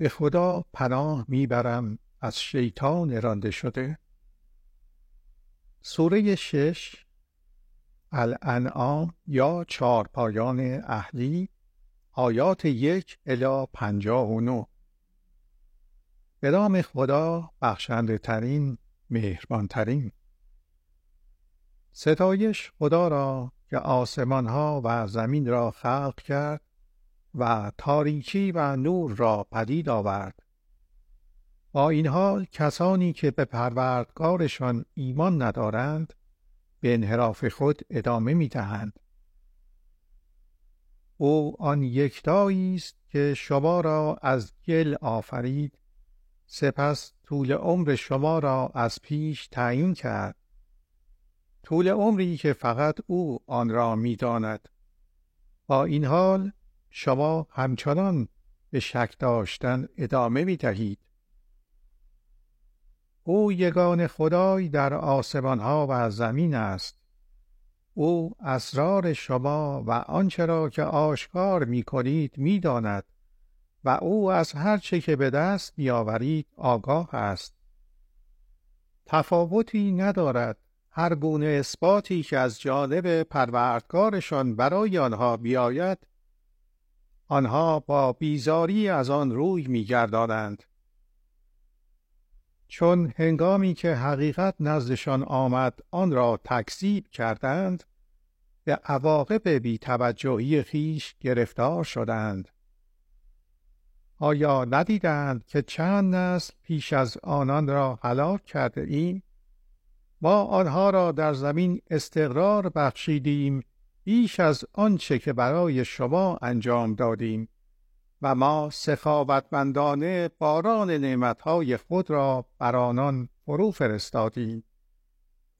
به خدا پناه می‌برم از شیطان رانده شده؟ سوره شش الانعام یا چارپایان اهلی آیات یک الی پنجاه و نو به نام خدا بخشنده ترین مهربان ترین ستایش خدا را که آسمان ها و زمین را خلق کرد و تاریکی و نور را پدید آورد. با این حال کسانی که به پروردگارشان ایمان ندارند به انحراف خود ادامه می دهند. او آن یکتایی است که شما را از گل آفرید. سپس طول عمر شما را از پیش تعیین کرد. طول عمری که فقط او آن را می‌داند. با این حال شما همچنان به شک داشتن ادامه می دهید. او یگان خدای در آسمان ها و زمین است. او اسرار شما و آنچه را که آشکار می کنید می داند و او از هر چه که به دست بیاورید آگاه است. تفاوتی ندارد هر گونه اثباتی که از جانب پروردگارشان برای آنها بیاید آنها با بیزاری از آن روی میگردانند. چون هنگامی که حقیقت نزدشان آمد آن را تکذیب کردند به عواقب بیتوجهی خیش گرفتار شدند. آیا ندیدند که چند نسل پیش از آنان را هلاک کرده ایم؟ ما آنها را در زمین استقرار بخشیدیم بیش از آنچه که برای شما انجام دادیم و ما سخاوتمندانه باران نعمتهای خود را بر آنان فرو فرستادیم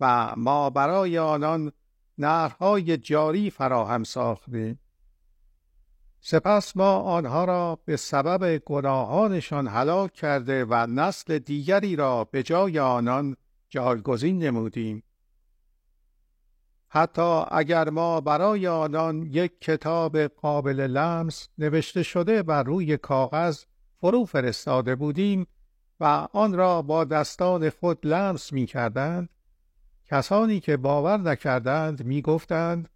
و ما برای آنان نهرهای جاری فراهم ساختیم. سپس ما آنها را به سبب گناهانشان هلاک کرده و نسل دیگری را به جای آنان جایگزین نمودیم. حتی اگر ما برای آنان یک کتاب قابل لمس نوشته شده بر روی کاغذ فرو فرستاده بودیم و آن را با دستان خود لمس می کردند کسانی که باور نکردند می گفتند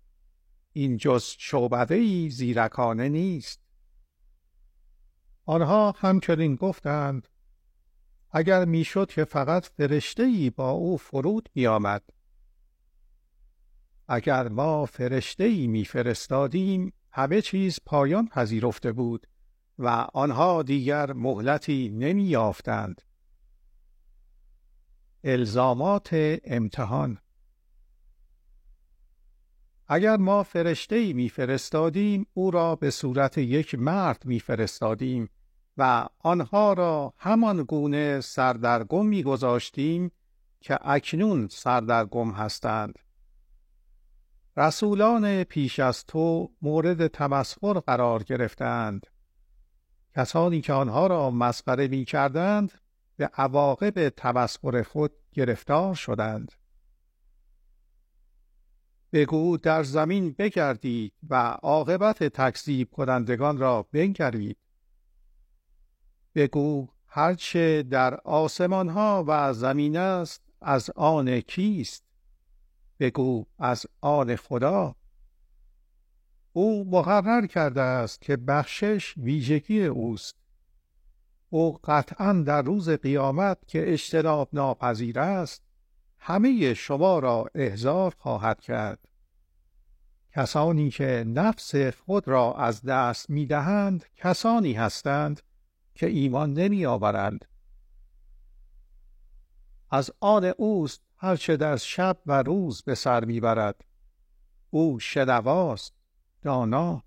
این جز شعبده ای زیرکانه نیست. آنها همچنین گفتند اگر می‌شد که فقط فرشته ای با او فرود بیامد اگر ما فرشته ای میفرستادیم همه چیز پایان پذیرفته بود و آنها دیگر مهلتی نمی یافتند. الزامات امتحان اگر ما فرشته ای میفرستادیم او را به صورت یک مرد میفرستادیم و آنها را همان گونه سردرگم میگذاشتیم که اکنون سردرگم هستند رسولان پیش از تو مورد تمسخر قرار گرفتند. کسانی که آنها را مسخره می کردند به عواقب تمسخر خود گرفتار شدند. بگو در زمین بگردید و عاقبت تکذیب کنندگان را بنگرید. بگو هرچه در آسمان ها و زمین است از آن کیست؟ بگو از آن خدا. او مقرر کرده است که بخشش ویژگی اوست. او قطعا در روز قیامت که اجتناب ناپذیر است همه شما را احضار خواهد کرد. کسانی که نفس خود را از دست می‌دهند کسانی هستند که ایمان نمی آورند از آن اوست هرچه در شب و روز به سر می‌برد. او شنواست دانا.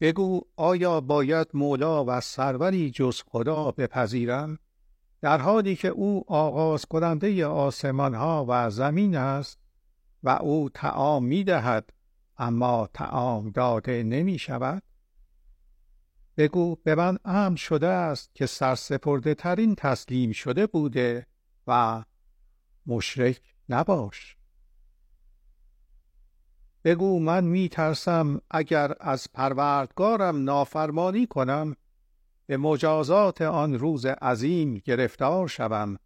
بگو آیا باید مولا و سروری جز خدا بپذیرم در حالی که او آغاز کننده آسمان ها و زمین است و او تعام می دهد اما تعام داده نمی شود بگو به من امر شده است که سرسپرده ترین تسلیم شده بوده و مشرک نباش. بگو من می ترسم اگر از پروردگارم نافرمانی کنم به مجازات آن روز عظیم گرفتار شوم.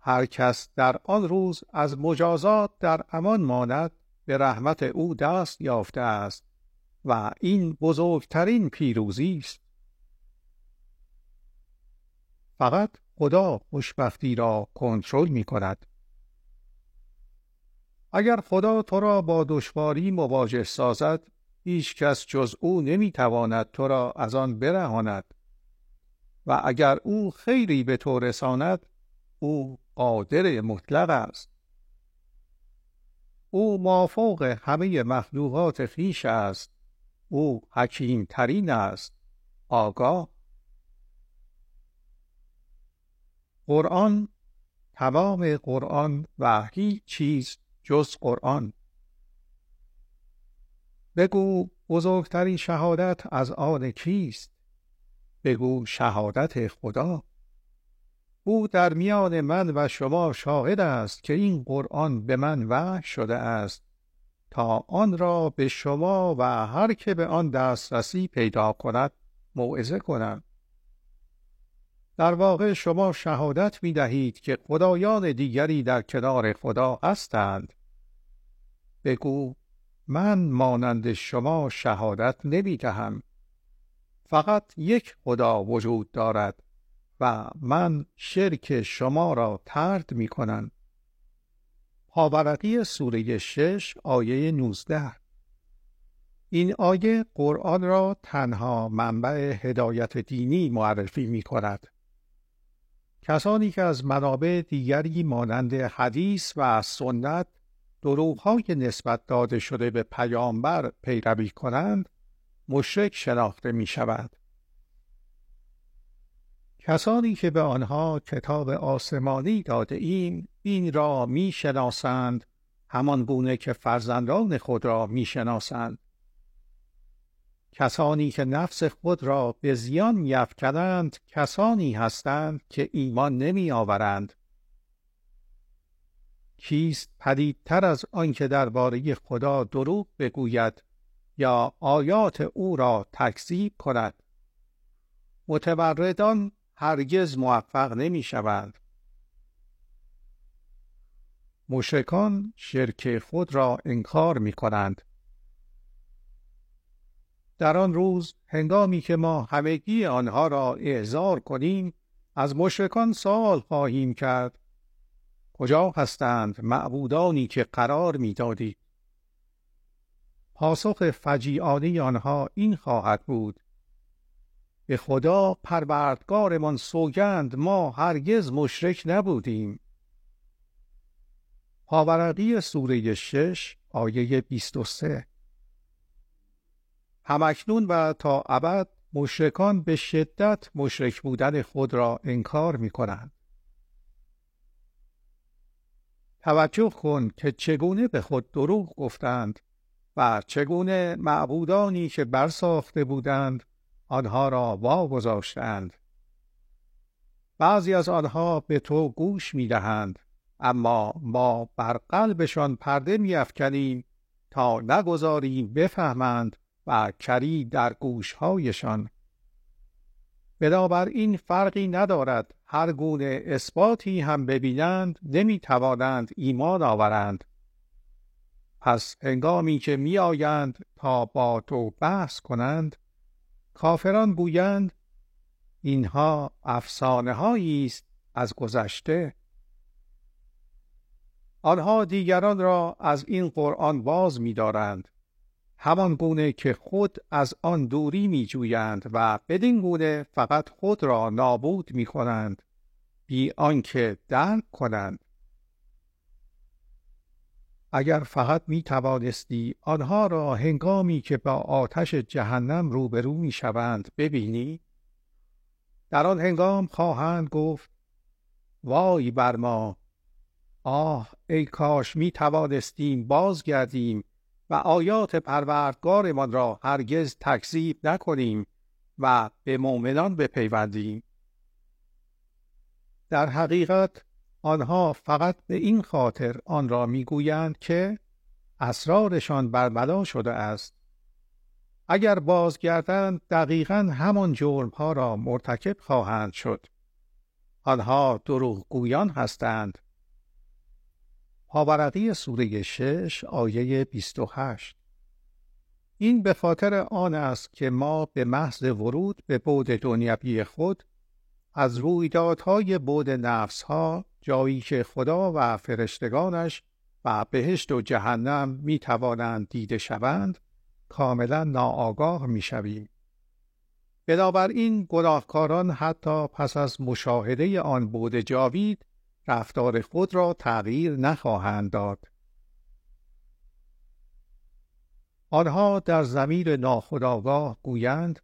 هر کس در آن روز از مجازات در امان ماند به رحمت او دست یافته است و این بزرگترین پیروزی است. فقط خدا خوشبختی را کنترل می کند اگر خدا تو را با دشواری مواجه سازد هیچ کس جز او نمی‌تواند تو را از آن برهاند. و اگر او خیری به تو رساند او قادر مطلق است. او مافوق همه مخلوقات خیش است. او حکیم ترین است. آگاه قرآن تمام قرآن و هیچ چیز جز قرآن. بگو بزرگترین شهادت از آن کیست؟ بگو شهادت خدا. او در میان من و شما شاهد است که این قرآن به من وحی شده است. تا آن را به شما و هر که به آن دسترسی پیدا کند موعظه کنم. در واقع شما شهادت می دهید که خدایان دیگری در کنار خدا هستند. بگو من مانند شما شهادت نمی دهم فقط یک خدا وجود دارد و من شرک شما را ترد می کنم پاورقی سوره شش آیه 19 این آیه قرآن را تنها منبع هدایت دینی معرفی می کند. کسانی که از منابع دیگری مانند حدیث و سنت دروغهای نسبت داده شده به پیامبر پیروی کنند مشرک شناخته می شود. کسانی که به آنها کتاب آسمانی داده ایم این را می شناسند همان گونه که فرزندان خود را می شناسند. کسانی که نفس خود را به زیان میافکنند کسانی هستند که ایمان نمی آورند. کیست پدیدتر از آنکه درباره خدا دروغ بگوید یا آیات او را تکذیب کند متوردان هرگز موفق نمی شوند. مشکان شرک خود را انکار می کنند. در آن روز هنگامی که ما همگی آنها را اعزار کنیم از مشرکان سوال خواهیم کرد. کجا هستند معبودانی که قرار می‌دادید پاسخ فجیعانه آنها این خواهد بود. به خدا پروردگارمان سوگند ما هرگز مشرک نبودیم. پاورقی سوره شش آیه 23 همکنون و تا ابد مشرکان به شدت مشرک بودن خود را انکار می کنند. توجه کن که چگونه به خود دروغ گفتند و چگونه معبودانی که برساخته بودند آنها را واگذاشتند بعضی از آنها به تو گوش می دهند اما ما بر قلبشان پرده می افکنیم تا نگذاریم بفهمند و کری در گوشهایشان. این فرقی ندارد هر گونه اثباتی هم ببینند نمی توانند ایمان آورند. پس هنگامی که می آیند تا با تو بحث کنند کافران گویند اینها افسانه هایی است از گذشته. آنها دیگران را از این قرآن باز می دارند همان گونه که خود از آن دوری می جویند و بدین گونه فقط خود را نابود می کنند بی آنکه درک کنند. اگر فقط می توانستی آنها را هنگامی که با آتش جهنم روبرو می شوند ببینی در آن هنگام خواهند گفت وای بر ما! آه ای کاش می توانستیم بازگردیم و آیات پروردگارمان را هرگز تکذیب نکنیم و به مؤمنان بپیوندیم. در حقیقت آنها فقط به این خاطر آن را می‌گویند که اسرارشان برملا شده است. اگر بازگردند دقیقا همان جرمها را مرتکب خواهند شد. آنها دروغگویان هستند. پاورقی سوره شش آیه 28 این به خاطر آن است که ما به محض ورود به بود دنیوی خود از رویدادهای بود نفسها جایی که خدا و فرشتگانش و بهشت و جهنم می توانند دیده شوند کاملا ناآگاه می شویم. بنابراین گناهکاران حتی پس از مشاهده آن بود جاوید رفتار خود را تغییر نخواهند داد. آنها در زمیر ناخداگاه گویند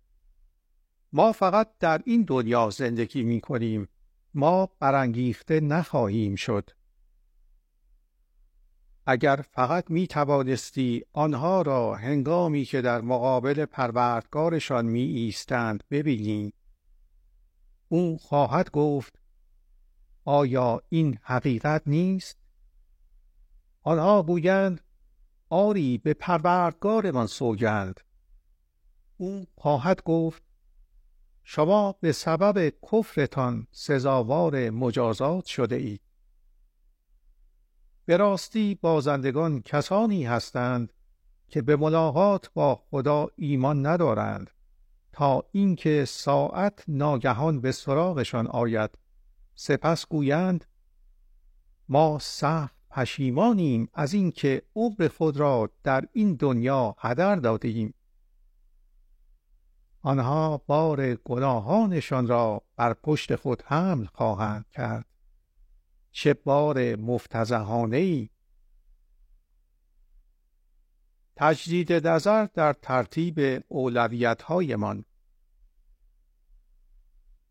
ما فقط در این دنیا زندگی می کنیم ما برانگیخته نخواهیم شد اگر فقط می توانستی آنها را هنگامی که در مقابل پروردگارشان می ایستند ببینی او خواهد گفت آیا این حقیقت نیست؟ آنها گویند آری به پروردگارمان سوگند. او خواهد گفت شما به سبب کفرتان سزاوار مجازات شده اید. به راستی بازندگان کسانی هستند که به ملاقات با خدا ایمان ندارند تا اینکه ساعت ناگهان به سراغشان آید. سپس گویند ما سخت پشیمانیم از اینکه عمر خود را در این دنیا هدر دادیم آنها بار گناهانشان را بر پشت خود حمل خواهند کرد. چه بار مفتزهانه ای تجدید نظر در ترتیب اولویت هایمان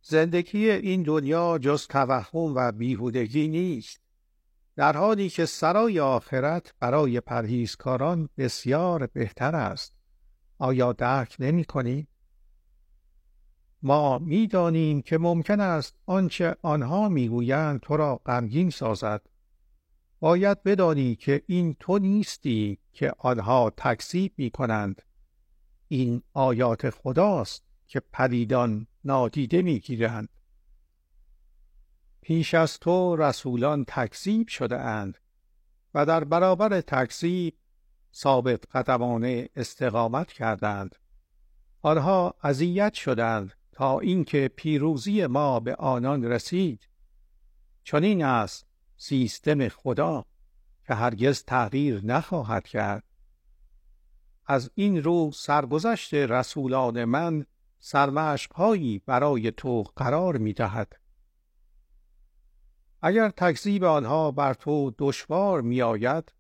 زندگی این دنیا جز توهم و بیهودگی نیست. در حالی که سرای آخرت برای پرهیزکاران بسیار بهتر است. آیا درک نمی کنید؟ ما می‌دانیم که ممکن است آنچه آنها می‌گویند تو را غمگین سازد. باید بدانی که این تو نیستی که آنها تکذیب می کنند این آیات خداست. که پریدان نادیده می‌گیرند. پیش از تو رسولان تکذیب شده اند و در برابر تکذیب ثابت قدمانه استقامت کردند آنها اذیت شدند تا اینکه پیروزی ما به آنان رسید. چنین است سیستم خدا که هرگز تغییر نخواهد کرد. از این رو سرگذشت رسولان من سرمشقهایی برای تو قرار می دهد. اگر تکذیب آنها بر تو دشوار می آید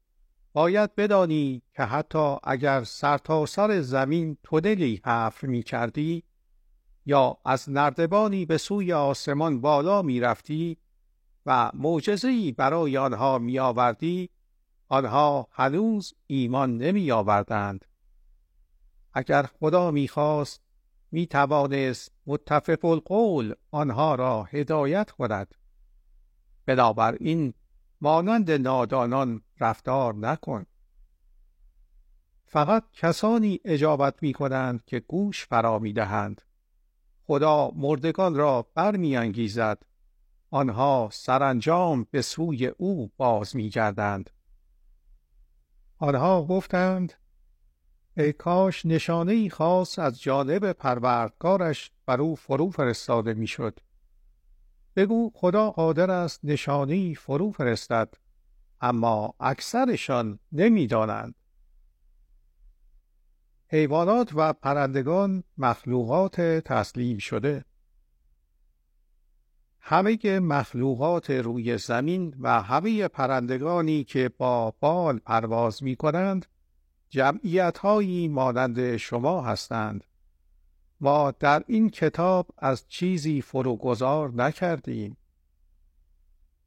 باید بدانی که حتی اگر سرتاسر سر زمین تونلی حفر می کردی یا از نردبانی به سوی آسمان بالا می رفتی و معجزه‌ای برای آنها می آوردی آنها هنوز ایمان نمی آوردند اگر خدا می خواست می توانست متفق القول آنها را هدایت کند. بنابراین مانند نادانان رفتار نکن. فقط کسانی اجابت می کنند که گوش فرا می دهند خدا مردگان را برمیانگیزد. آنها سرانجام به سوی او باز میگردند. آنها گفتند ای کاش نشانه خاص از جانب پروردگارش بر او فرو فرستاده می‌شد. بگو خدا قادر است نشانه فرو فرستد اما اکثرشان نمی‌دانند. حیوانات و پرندگان مخلوقات تسلیم شده. همه مخلوقات روی زمین و همه پرندگانی که با بال پرواز می کنند جمعیت هایی مانند شما هستند. ما در این کتاب از چیزی فروگذار نکردیم.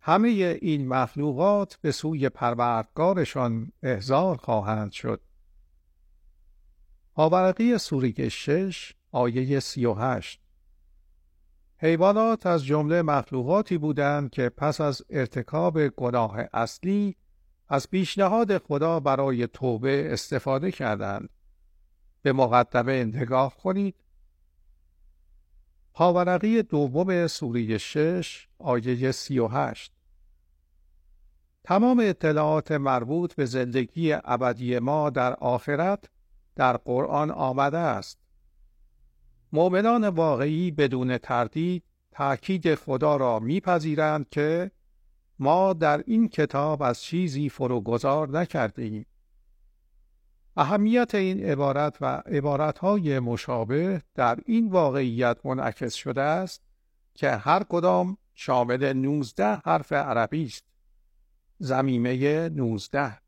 همه این مخلوقات به سوی پروردگارشان احضار خواهند شد. آورقی سوره شش آیه سی و هشت. حیوانات از جمله مخلوقاتی بودند که پس از ارتکاب گناه اصلی از پیشنهاد خدا برای توبه استفاده کردند. به مقدمه نگاه کنید. پاورقی دوم سوره شش آیه سی و هشت. تمام اطلاعات مربوط به زندگی ابدی ما در آخرت در قرآن آمده است. مؤمنان واقعی بدون تردید تأکید خدا را میپذیرند که ما در این کتاب از چیزی فروگذار نکرده ایم. اهمیت این عبارت و عبارتهای مشابه در این واقعیت منعکس شده است که هر کدام شامل 19 حرف عربی است. زمیمه 19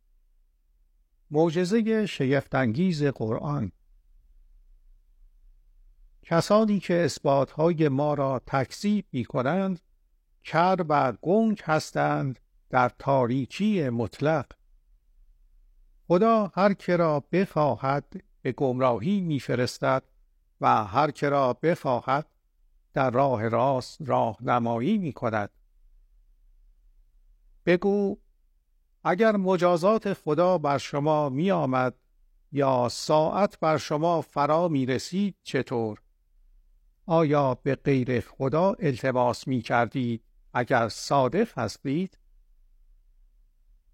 معجزه شگفتانگیز قرآن کسانی که اثباتهای ما را تکذیب می کنند کر و گنگ هستند در تاریکی مطلق خدا هر که را بخواهد به گمراهی میفرستد و هر که را بخواهد در راه راست راهنمایی می کند. بگو اگر مجازات خدا بر شما می آمد یا ساعت بر شما فرا می رسید چطور؟ آیا به غیر خدا التماس می کردید اگر صادق هستید؟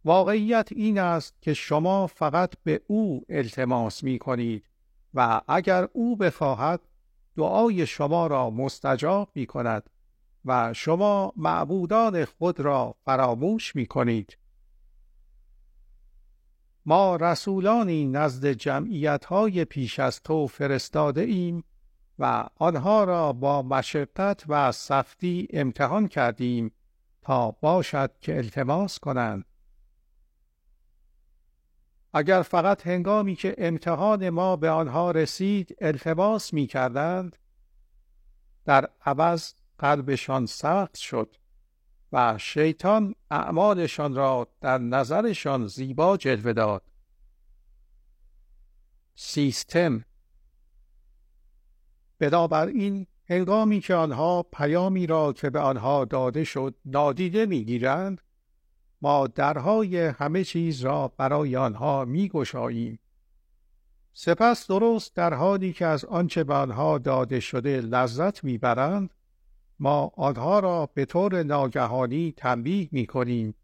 واقعیت این است که شما فقط به او التماس می کنید و اگر او بخواهد دعای شما را مستجاب می کند و شما معبودان خود را فراموش می کنید. ما رسولانی نزد جمعیت های پیش از تو فرستاده ایم و آنها را با مشقت و سختی امتحان کردیم تا باشد که التماس کنند. اگر فقط هنگامی که امتحان ما به آنها رسید التماس می کردند در عوض قلبشان سخت شد و شیطان اعمالشان را در نظرشان زیبا جلوه داد. سیستم بنابراین هنگامی که آنها پیامی را که به آنها داده شد نادیده می‌گیرند ما درهای همه چیز را برای آنها میگشاییم سپس درست در حالی که از آنچه به آنها داده شده لذت می‌برند ما آنها را به طور ناگهانی تنبیه می کنیم.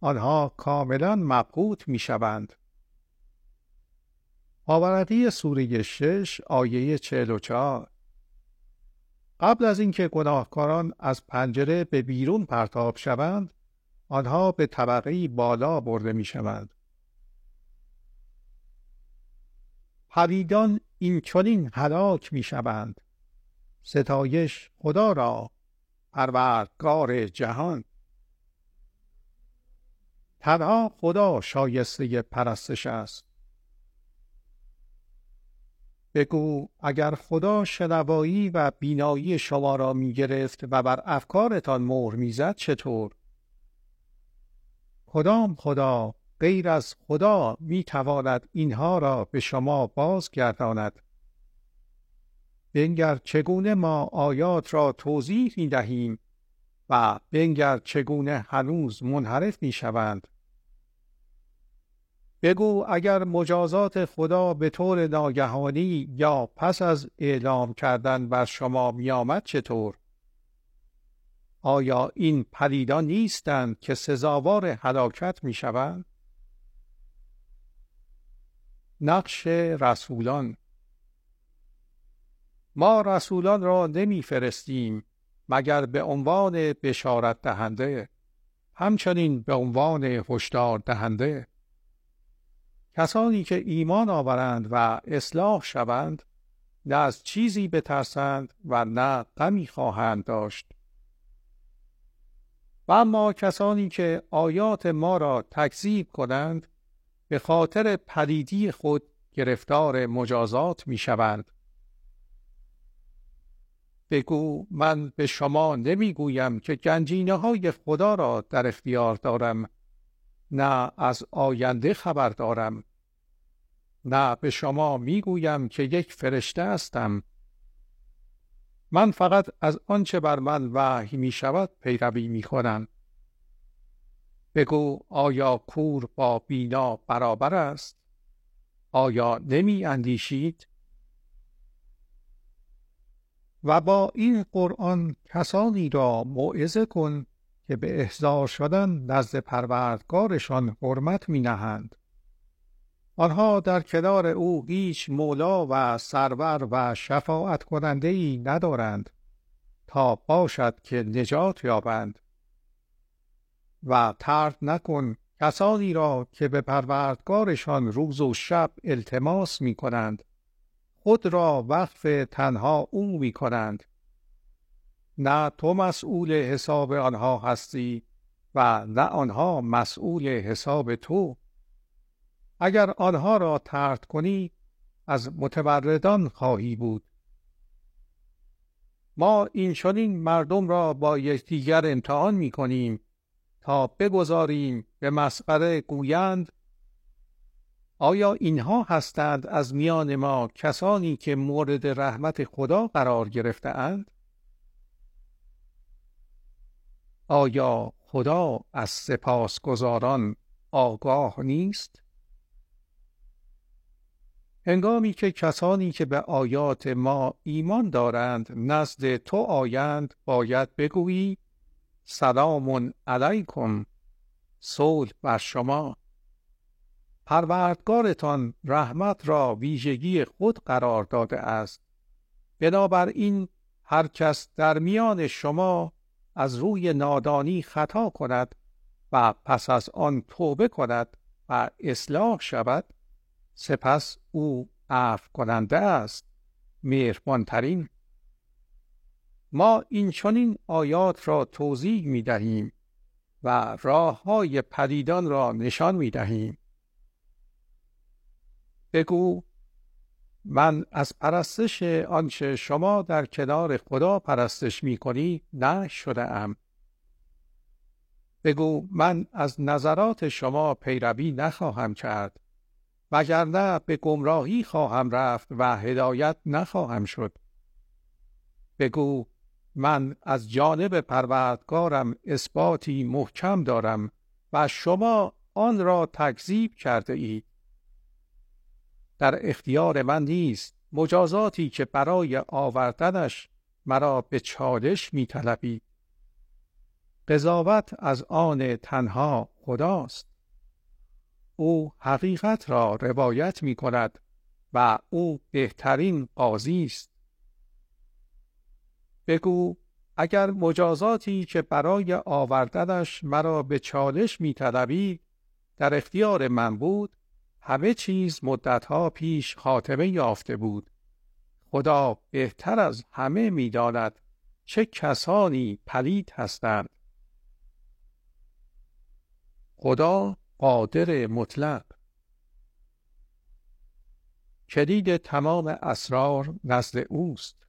آنها کاملا مبهوت می شوند. آورقی سوره شش آیه چهل و چهار قبل از اینکه گناهکاران از پنجره به بیرون پرتاب شوند آنها به طبقه بالا برده می شوند. پریدان این چنین هلاک می شوند. ستایش خدا را پروردگار جهان تنها خدا شایسته پرستش است بگو اگر خدا شنوایی و بینایی شما را می گرفت و بر افکارتان مهر می‌زد چطور کدام خدا غیر از خدا می تواند اینها را به شما بازگرداند بنگر چگونه ما آیات را توضیح می دهیم و بنگر چگونه هنوز منحرف می شوند. بگو اگر مجازات خدا به طور ناگهانی یا پس از اعلام کردن بر شما می آمد چطور؟ آیا این پریدان نیستند که سزاوار هلاکت می شوند؟ نقش رسولان ما رسولان را نمیفرستیم مگر به عنوان بشارت دهنده همچنین به عنوان هشدار دهنده کسانی که ایمان آورند و اصلاح شوند نه از چیزی بترسند و نه غمی خواهند داشت. و اما کسانی که آیات ما را تکذیب کنند به خاطر پدیدی خود گرفتار مجازات می شوند بگو من به شما نمی‌گویم که گنجینه های خدا را در اختیار دارم. نه از آینده خبر دارم نه به شما می‌گویم که یک فرشته هستم من فقط از آنچه بر من وحی می شود پیروی می کنم. بگو آیا کور با بینا برابر است؟ آیا نمی اندیشید؟ و با این قرآن کسانی را موعظه کن که به احضار شدن نزد پروردگارشان حرمت می نهند. آنها در کنار او هیچ مولا و سرور و شفاعت کننده ای ندارند تا باشد که نجات یابند. و ترد نکن کسانی را که به پروردگارشان روز و شب التماس می کنند خود را وقف تنها او می کنند نه تو مسئول حساب آنها هستی و نه آنها مسئول حساب تو اگر آنها را ترد کنی از متوردان خواهی بود ما این چنین مردم را با یکدیگر امتحان می کنیم تا بگذاریم به مسخره گویند آیا اینها هستند از میان ما کسانی که مورد رحمت خدا قرار گرفتهاند؟ آیا خدا از سپاسگزاران آگاه نیست؟ هنگامی که کسانی که به آیات ما ایمان دارند نزد تو آیند باید بگویی سلام علیکم صلح بر شما پروردگارتان رحمت را ویژگی خود قرار داده است بنابراین هر کس در میان شما از روی نادانی خطا کند و پس از آن توبه کند و اصلاح شود سپس او عفو کننده است. مهربانترین ما این چنین آیات را توضیح می دهیم و راه های پدیدان را نشان می دهیم. بگو من از پرستش آنچه شما در کنار خدا پرستش می کنی نه شده ام. بگو من از نظرات شما پیروی نخواهم کرد وگرنه به گمراهی خواهم رفت و هدایت نخواهم شد بگو من از جانب پروردگارم اثباتی محکم دارم و شما آن را تکذیب کرده اید در اختیار من نیست. مجازاتی که برای آوردنش مرا به چالش می طلبی. قضاوت از آن تنها خداست. او حقیقت را روایت می کند و او بهترین قاضی است. بگو اگر مجازاتی که برای آوردنش مرا به چالش می در اختیار من بود همه چیز مدتها پیش خاتمه یافته بود. خدا بهتر از همه می‌داند چه کسانی پلید هستند. خدا قادر مطلق. کلید تمام اسرار نزد اوست.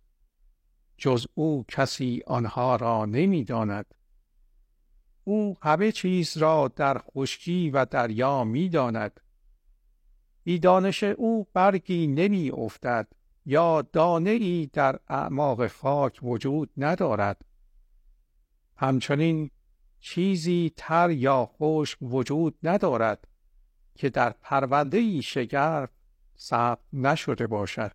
جز او کسی آنها را نمی‌داند. او همه چیز را در خشکی و دریا می‌داند. بیدانش او برگی نمی افتد یا دانه ای در اعماق خاک وجود ندارد. همچنین چیزی تر یا خشک وجود ندارد که در پرونده ای شگرف ثبت نشده باشد.